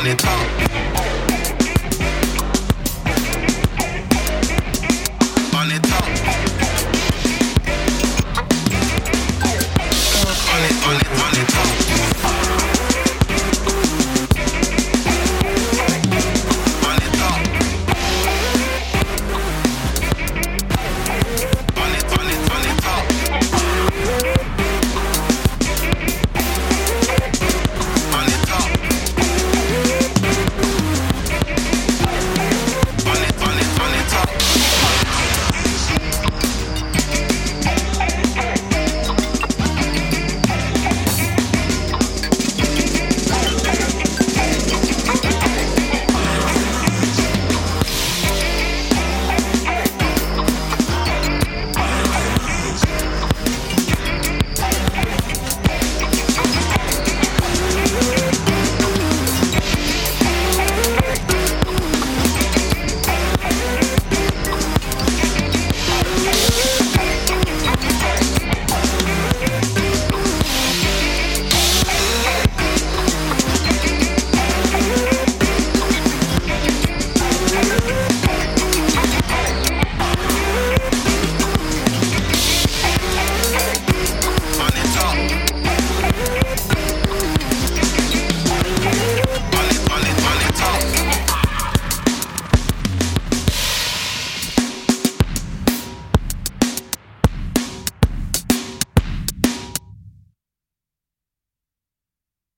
on the.